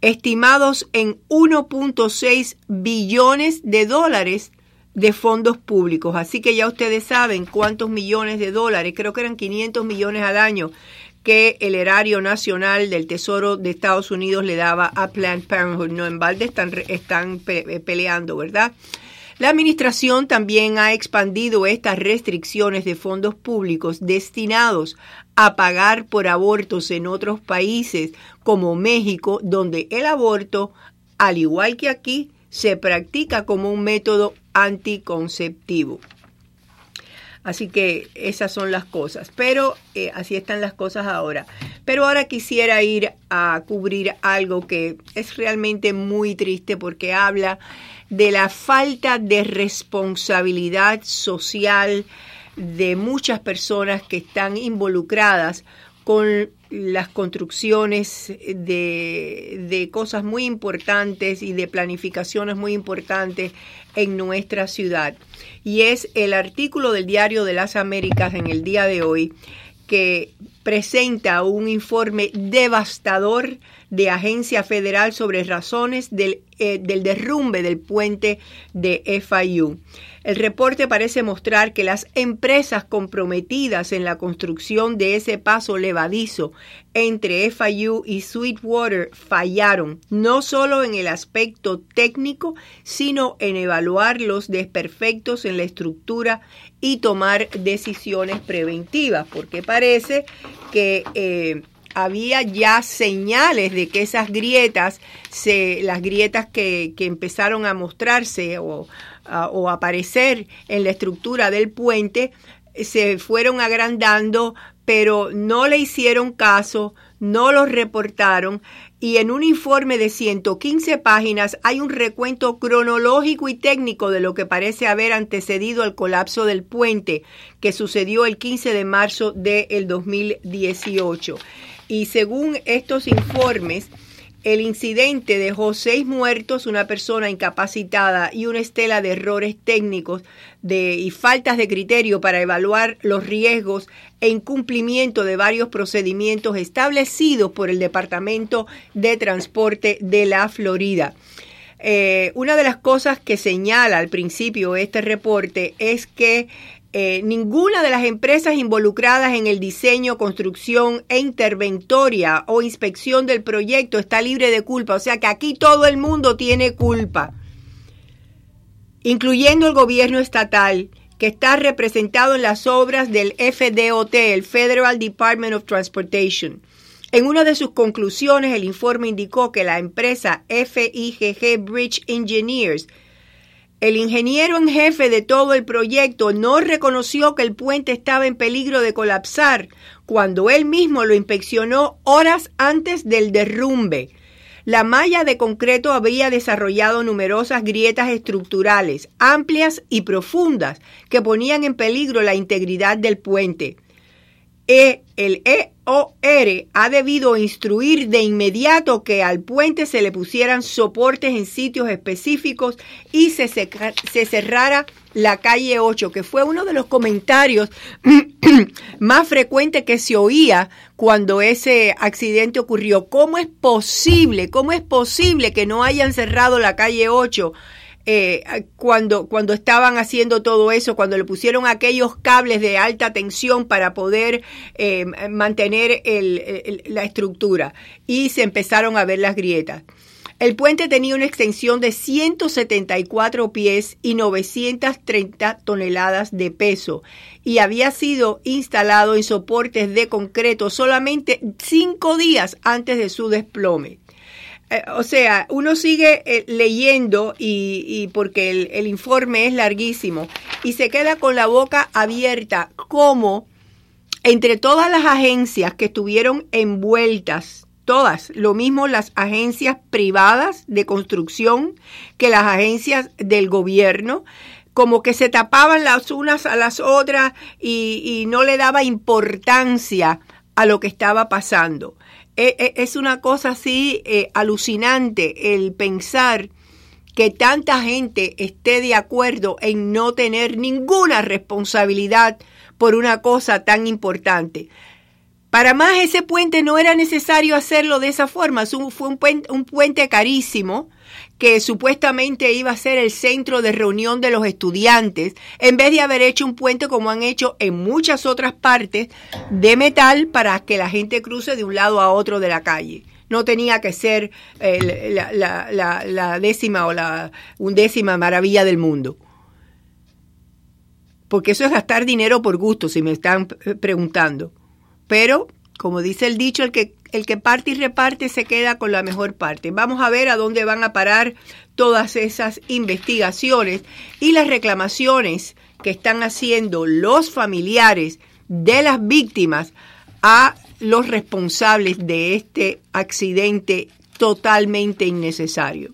estimados en 1.6 billones de dólares de fondos públicos. Así que ya ustedes saben cuántos millones de dólares, creo que eran 500 millones al año, que el erario nacional del Tesoro de Estados Unidos le daba a Planned Parenthood. No en balde están, están eh, peleando, ¿verdad? La administración también ha expandido estas restricciones de fondos públicos destinados a pagar por abortos en otros países como México, donde el aborto, al igual que aquí, se practica como un método anticonceptivo. Así que esas son las cosas. Pero eh, así están las cosas ahora. Pero ahora quisiera ir a cubrir algo que es realmente muy triste porque habla de la falta de responsabilidad social de muchas personas que están involucradas con las construcciones de, de, cosas muy importantes y de planificaciones muy importantes en nuestra ciudad. Y es el artículo del Diario de las Américas en el día de hoy que presenta un informe devastador de agencia federal sobre razones del, eh, del derrumbe del puente de FIU. El reporte parece mostrar que las empresas comprometidas en la construcción de ese paso levadizo entre FIU y Sweetwater fallaron, no solo en el aspecto técnico, sino en evaluar los desperfectos en la estructura y tomar decisiones preventivas, porque parece que eh, había ya señales de que esas grietas, se, las grietas que, empezaron a mostrarse o, a, aparecer en la estructura del puente, se fueron agrandando, pero no le hicieron caso, no los reportaron y en un informe de 115 páginas hay un recuento cronológico y técnico de lo que parece haber antecedido al colapso del puente que sucedió el 15 de marzo del 2018. Y según estos informes, el incidente dejó seis muertos, una persona incapacitada y una estela de errores técnicos y faltas de criterio para evaluar los riesgos e incumplimiento de varios procedimientos establecidos por el Departamento de Transporte de la Florida. Eh, una de las cosas que señala al principio este reporte es que eh, ninguna de las empresas involucradas en el diseño, construcción e interventoria o inspección del proyecto está libre de culpa. O sea que aquí todo el mundo tiene culpa, incluyendo el gobierno estatal, que está representado en las obras del FDOT, el Federal Department of Transportation. En una de sus conclusiones, el informe indicó que la empresa FIGG Bridge Engineers el ingeniero en jefe de todo el proyecto no reconoció que el puente estaba en peligro de colapsar cuando él mismo lo inspeccionó horas antes del derrumbe. La malla de concreto había desarrollado numerosas grietas estructurales, amplias y profundas, que ponían en peligro la integridad del puente. E, el EOR ha debido instruir de inmediato que al puente se le pusieran soportes en sitios específicos y se, se cerrara la calle 8, que fue uno de los comentarios [clears throat] más frecuentes que se oía cuando ese accidente ocurrió. ¿Cómo es posible? ¿Cómo es posible que no hayan cerrado la calle 8? Eh, cuando, cuando estaban haciendo todo eso, cuando le pusieron aquellos cables de alta tensión para poder eh, mantener la estructura y se empezaron a ver las grietas. El puente tenía una extensión de 174 pies y 930 toneladas de peso y había sido instalado en soportes de concreto solamente cinco días antes de su desplome. Eh, o sea, uno sigue eh, leyendo y, porque el, informe es larguísimo y se queda con la boca abierta como entre todas las agencias que estuvieron envueltas, todas, lo mismo las agencias privadas de construcción que las agencias del gobierno, como que se tapaban las unas a las otras y no le daba importancia a lo que estaba pasando. E, e, es una cosa así eh, alucinante el pensar que tanta gente esté de acuerdo en no tener ninguna responsabilidad por una cosa tan importante. Para más ese puente no era necesario hacerlo de esa forma, fue un puente, un puente carísimo, que supuestamente iba a ser el centro de reunión de los estudiantes, en vez de haber hecho un puente como han hecho en muchas otras partes de metal para que la gente cruce de un lado a otro de la calle. No tenía que ser la, décima o la undécima maravilla del mundo. Porque eso es gastar dinero por gusto, si me están preguntando. Pero, como dice el dicho, el que el que parte y reparte se queda con la mejor parte. Vamos a ver a dónde van a parar todas esas investigaciones y las reclamaciones que están haciendo los familiares de las víctimas a los responsables de este accidente totalmente innecesario.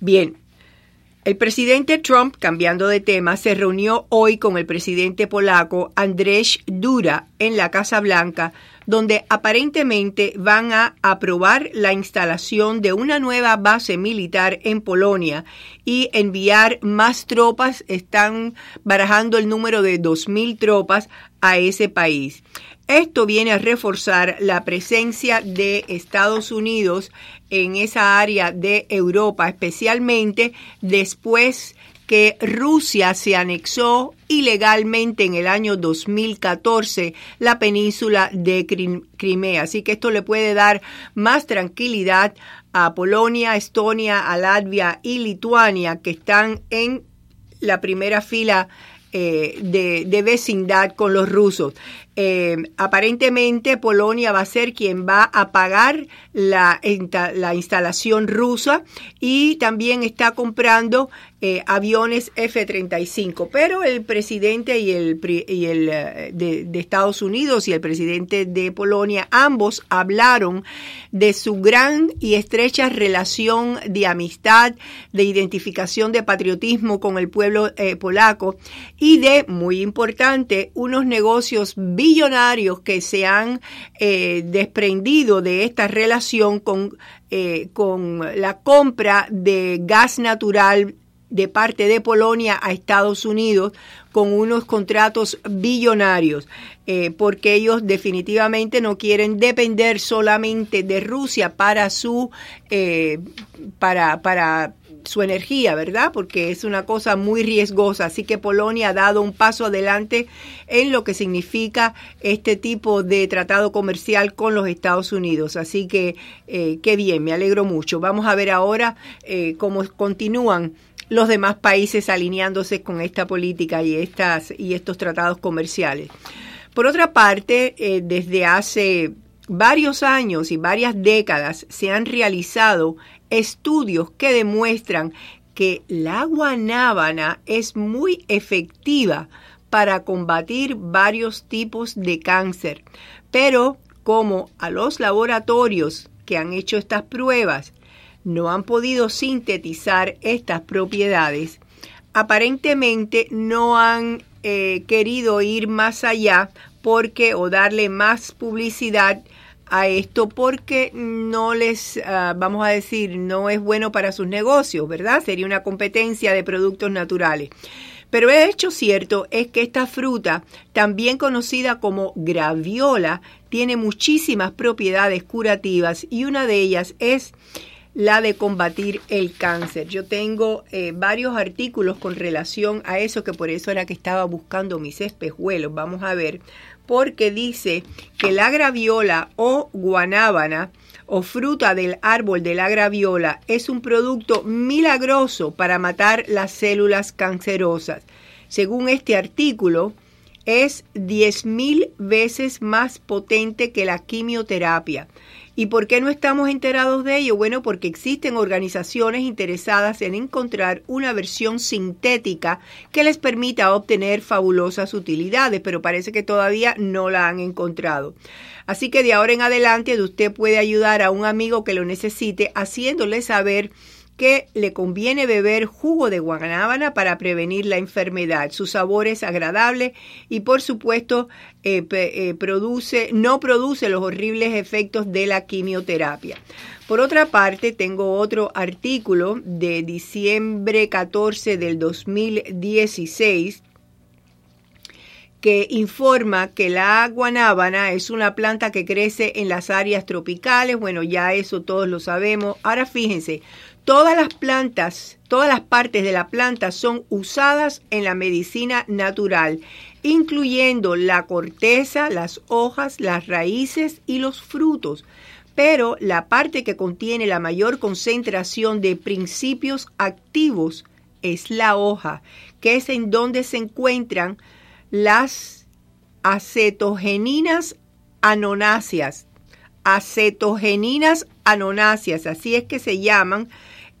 Bien, el presidente Trump, cambiando de tema, se reunió hoy con el presidente polaco Andrzej Dura en la Casa Blanca donde aparentemente van a aprobar la instalación de una nueva base militar en Polonia y enviar más tropas. Están barajando el número de 2.000 tropas a ese país. Esto viene a reforzar la presencia de Estados Unidos en esa área de Europa, especialmente después que Rusia se anexó ilegalmente en el año 2014 la península de Crimea. Así que esto le puede dar más tranquilidad a Polonia, Estonia, a Latvia y Lituania que están en la primera fila eh, de, vecindad con los rusos. Eh, aparentemente Polonia va a ser quien va a pagar la, la instalación rusa y también está comprando eh, aviones F-35. Pero el presidente y el, y el eh, de, Estados Unidos y el presidente de Polonia, ambos hablaron de su gran y estrecha relación de amistad, de identificación de patriotismo con el pueblo polaco y de, muy importante, unos negocios billonarios que se han eh, desprendido de esta relación con, eh, con la compra de gas natural de parte de Polonia a Estados Unidos con unos contratos billonarios, eh, porque ellos definitivamente no quieren depender solamente de Rusia para su para para su energía, ¿verdad? Porque es una cosa muy riesgosa. Así que Polonia ha dado un paso adelante en lo que significa este tipo de tratado comercial con los Estados Unidos. Así que eh, qué bien, me alegro mucho. Vamos a ver ahora eh, cómo continúan los demás países alineándose con esta política y, estas, y estos tratados comerciales. Por otra parte, eh, desde hace varios años y varias décadas se han realizado estudios que demuestran que la guanábana es muy efectiva para combatir varios tipos de cáncer, pero como a los laboratorios que han hecho estas pruebas no han podido sintetizar estas propiedades, aparentemente no han eh, querido ir más allá porque o darle más publicidad a esto porque no les, uh, vamos a decir, no es bueno para sus negocios, ¿verdad? Sería una competencia de productos naturales. Pero el hecho cierto es que esta fruta, también conocida como graviola, tiene muchísimas propiedades curativas y una de ellas es la de combatir el cáncer. Yo tengo eh, varios artículos con relación a eso, que por eso era que estaba buscando mis espejuelos. Vamos a ver, porque dice que la graviola o guanábana o fruta del árbol de la graviola es un producto milagroso para matar las células cancerosas. Según este artículo, es 10.000 veces más potente que la quimioterapia. ¿Y por qué no estamos enterados de ello? Bueno, porque existen organizaciones interesadas en encontrar una versión sintética que les permita obtener fabulosas utilidades, pero parece que todavía no la han encontrado. Así que de ahora en adelante usted puede ayudar a un amigo que lo necesite haciéndole saber que le conviene beber jugo de guanábana para prevenir la enfermedad. Su sabor es agradable y por supuesto eh, eh, produce, no produce los horribles efectos de la quimioterapia. Por otra parte, tengo otro artículo de diciembre 14 del 2016 que informa que la guanábana es una planta que crece en las áreas tropicales. Bueno, ya eso todos lo sabemos. Ahora fíjense, Todas las plantas, todas las partes de la planta son usadas en la medicina natural, incluyendo la corteza, las hojas, las raíces y los frutos. Pero la parte que contiene la mayor concentración de principios activos es la hoja, que es en donde se encuentran las acetogeninas anonáceas. Acetogeninas anonáceas, así es que se llaman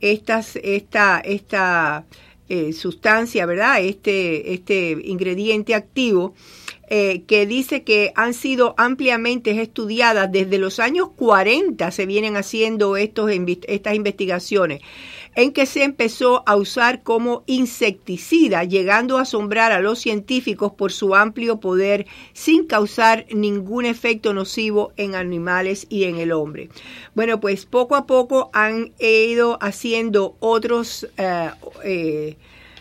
estas, esta, esta eh, sustancia, ¿verdad? Este, este ingrediente activo. Eh, que dice que han sido ampliamente estudiadas desde los años 40 se vienen haciendo estos, estas investigaciones en que se empezó a usar como insecticida, llegando a asombrar a los científicos por su amplio poder sin causar ningún efecto nocivo en animales y en el hombre. Bueno, pues poco a poco han ido haciendo otros, eh, eh,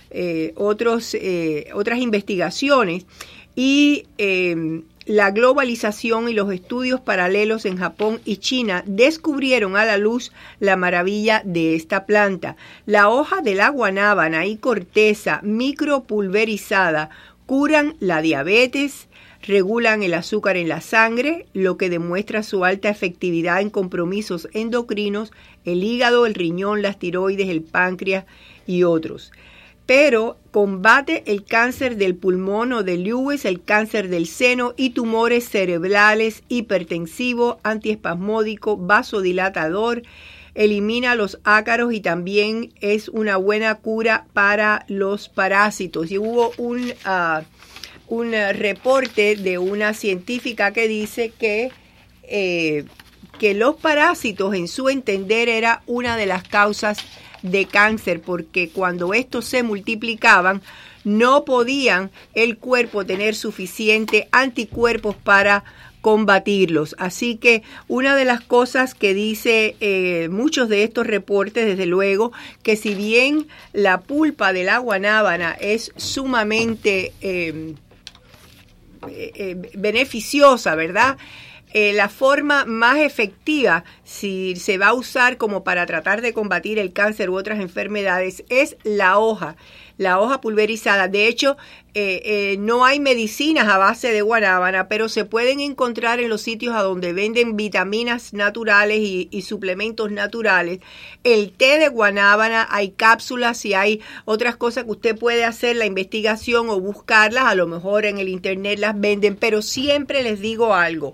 eh, otros otras investigaciones y la globalización y los estudios paralelos en Japón y China descubrieron a la luz la maravilla de esta planta. La hoja de la guanábana y corteza micropulverizada curan la diabetes, regulan el azúcar en la sangre, lo que demuestra su alta efectividad en compromisos endocrinos, el hígado, el riñón, las tiroides, el páncreas y otros. Pero combate el cáncer del pulmón o de Lewis, el cáncer del seno y tumores cerebrales, hipertensivo, antiespasmódico, vasodilatador, elimina los ácaros y también es una buena cura para los parásitos. Y hubo un, ah, un reporte de una científica que dice que, eh, que los parásitos, en su entender, era una de las causas de cáncer, porque cuando estos se multiplicaban, no podían el cuerpo tener suficiente anticuerpos para combatirlos. Así que una de las cosas que dice eh, muchos de estos reportes, desde luego, que si bien la pulpa de la guanábana es sumamente eh, eh, beneficiosa, ¿verdad? La forma más efectiva, si se va a usar como para tratar de combatir el cáncer u otras enfermedades, es la hoja la hoja pulverizada. De hecho, eh, eh, no hay medicinas a base de guanábana, pero se pueden encontrar en los sitios a donde venden vitaminas naturales y, suplementos naturales. El té de guanábana, hay cápsulas y hay otras cosas que usted puede hacer la investigación o buscarlas. A lo mejor en el internet las venden, pero siempre les digo algo.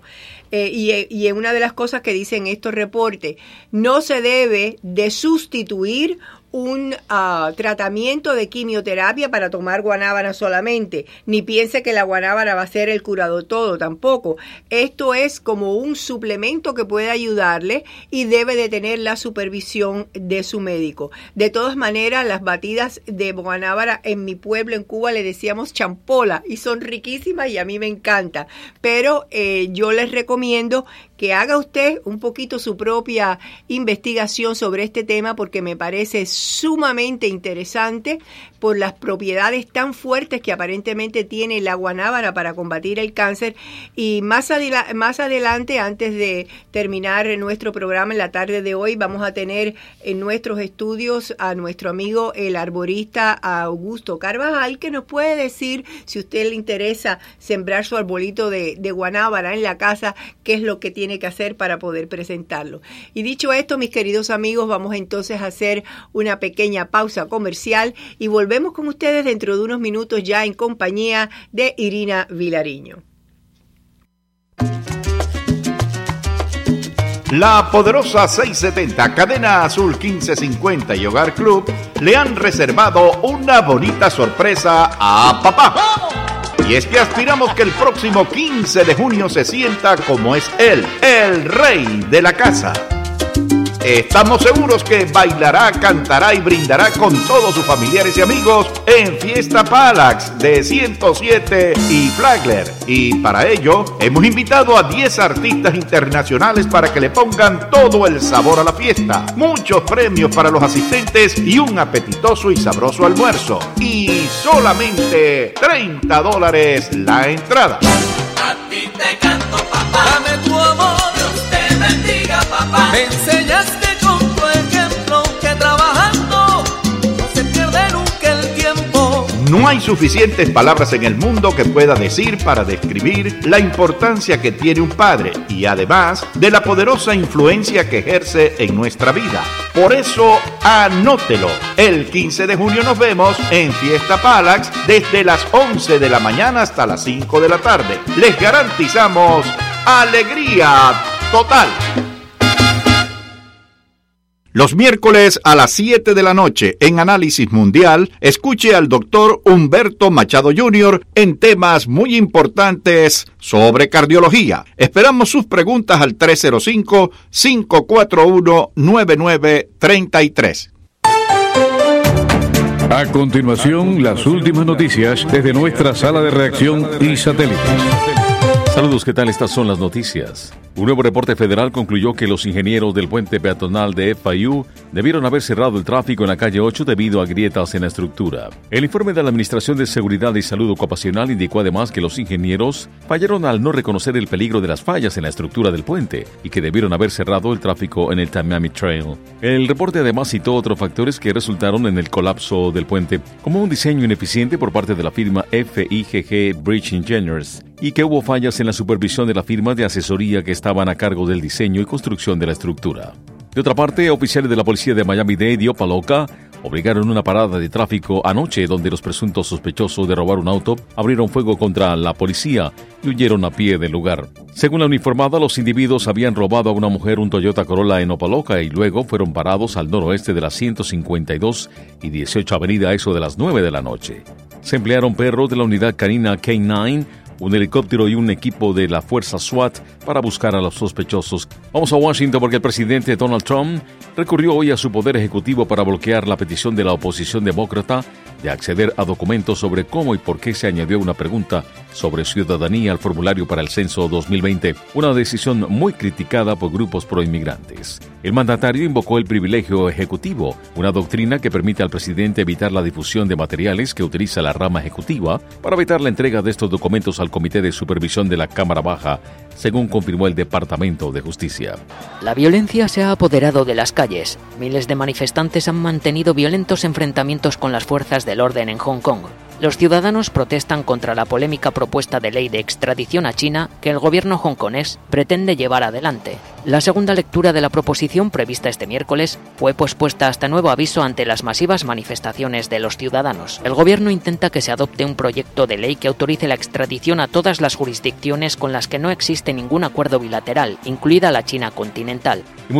Eh, y, y una de las cosas que dicen estos reportes, no se debe de sustituir un ah, tratamiento de quimioterapia para tomar guanábana solamente, ni piense que la guanábana va a ser el curado todo, tampoco. Esto es como un suplemento que puede ayudarle y debe de tener la supervisión de su médico. De todas maneras, las batidas de guanábana en mi pueblo, en Cuba, le decíamos champola y son riquísimas y a mí me encanta. Pero eh, yo les recomiendo que haga usted un poquito su propia investigación sobre este tema porque me parece sumamente interesante por las propiedades tan fuertes que aparentemente tiene la guanábana para combatir el cáncer. Y más, más adelante, antes de terminar nuestro programa en la tarde de hoy, vamos a tener en nuestros estudios a nuestro amigo el arborista Augusto Carvajal, que nos puede decir, si usted le interesa sembrar su arbolito de, de guanábana en la casa, qué es lo que tiene que hacer para poder presentarlo. Y dicho esto, mis queridos amigos, vamos entonces a hacer una pequeña pausa comercial y volver Volvemos con ustedes dentro de unos minutos ya en compañía de Irina Vilariño. La poderosa 670, Cadena Azul 1550 y Hogar Club le han reservado una bonita sorpresa a papá. Y es que aspiramos que el próximo 15 de junio se sienta como es él, el rey de la casa. Estamos seguros que bailará, cantará y brindará con todos sus familiares y amigos en Fiesta Palax de 107 y Flagler. Y para ello hemos invitado a 10 artistas internacionales para que le pongan todo el sabor a la fiesta. Muchos premios para los asistentes y un apetitoso y sabroso almuerzo. Y solamente 30 dólares la entrada. A ti te canto, papá. Dame. Bendiga, papá. No hay suficientes palabras en el mundo que pueda decir para describir la importancia que tiene un padre y además de la poderosa influencia que ejerce en nuestra vida. Por eso, anótelo. El 15 de junio nos vemos en Fiesta Palax desde las 11 de la mañana hasta las 5 de la tarde. Les garantizamos alegría total. Los miércoles a las 7 de la noche en Análisis Mundial, escuche al doctor Humberto Machado Jr. en temas muy importantes sobre cardiología. Esperamos sus preguntas al 305-541-9933. A continuación, las últimas noticias desde nuestra sala de reacción y satélites. Saludos, ¿qué tal? Estas son las noticias. Un nuevo reporte federal concluyó que los ingenieros del puente peatonal de FIU debieron haber cerrado el tráfico en la calle 8 debido a grietas en la estructura. El informe de la Administración de Seguridad y Salud Ocupacional indicó además que los ingenieros fallaron al no reconocer el peligro de las fallas en la estructura del puente y que debieron haber cerrado el tráfico en el Tamami Trail. El reporte además citó otros factores que resultaron en el colapso del puente, como un diseño ineficiente por parte de la firma FIGG Bridge Engineers y que hubo fallas en la supervisión de la firma de asesoría que estaban a cargo del diseño y construcción de la estructura. De otra parte, oficiales de la policía de Miami-Dade y Opaloca obligaron una parada de tráfico anoche donde los presuntos sospechosos de robar un auto abrieron fuego contra la policía y huyeron a pie del lugar. Según la uniformada, los individuos habían robado a una mujer un Toyota Corolla en Opaloca y luego fueron parados al noroeste de la 152 y 18 Avenida eso de las 9 de la noche. Se emplearon perros de la unidad canina K9 un helicóptero y un equipo de la fuerza SWAT para buscar a los sospechosos. Vamos a Washington porque el presidente Donald Trump recurrió hoy a su poder ejecutivo para bloquear la petición de la oposición demócrata de acceder a documentos sobre cómo y por qué se añadió una pregunta sobre ciudadanía al formulario para el censo 2020, una decisión muy criticada por grupos proinmigrantes. El mandatario invocó el privilegio ejecutivo, una doctrina que permite al presidente evitar la difusión de materiales que utiliza la rama ejecutiva para evitar la entrega de estos documentos al Comité de Supervisión de la Cámara Baja, según confirmó el Departamento de Justicia. La violencia se ha apoderado de las calles. Miles de manifestantes han mantenido violentos enfrentamientos con las fuerzas del orden en Hong Kong. Los ciudadanos protestan contra la polémica propuesta de ley de extradición a China que el gobierno hongkonés pretende llevar adelante. La segunda lectura de la proposición prevista este miércoles fue pospuesta hasta nuevo aviso ante las masivas manifestaciones de los ciudadanos. El gobierno intenta que se adopte un proyecto de ley que autorice la extradición a todas las jurisdicciones con las que no existe ningún acuerdo bilateral, incluida la China continental. Y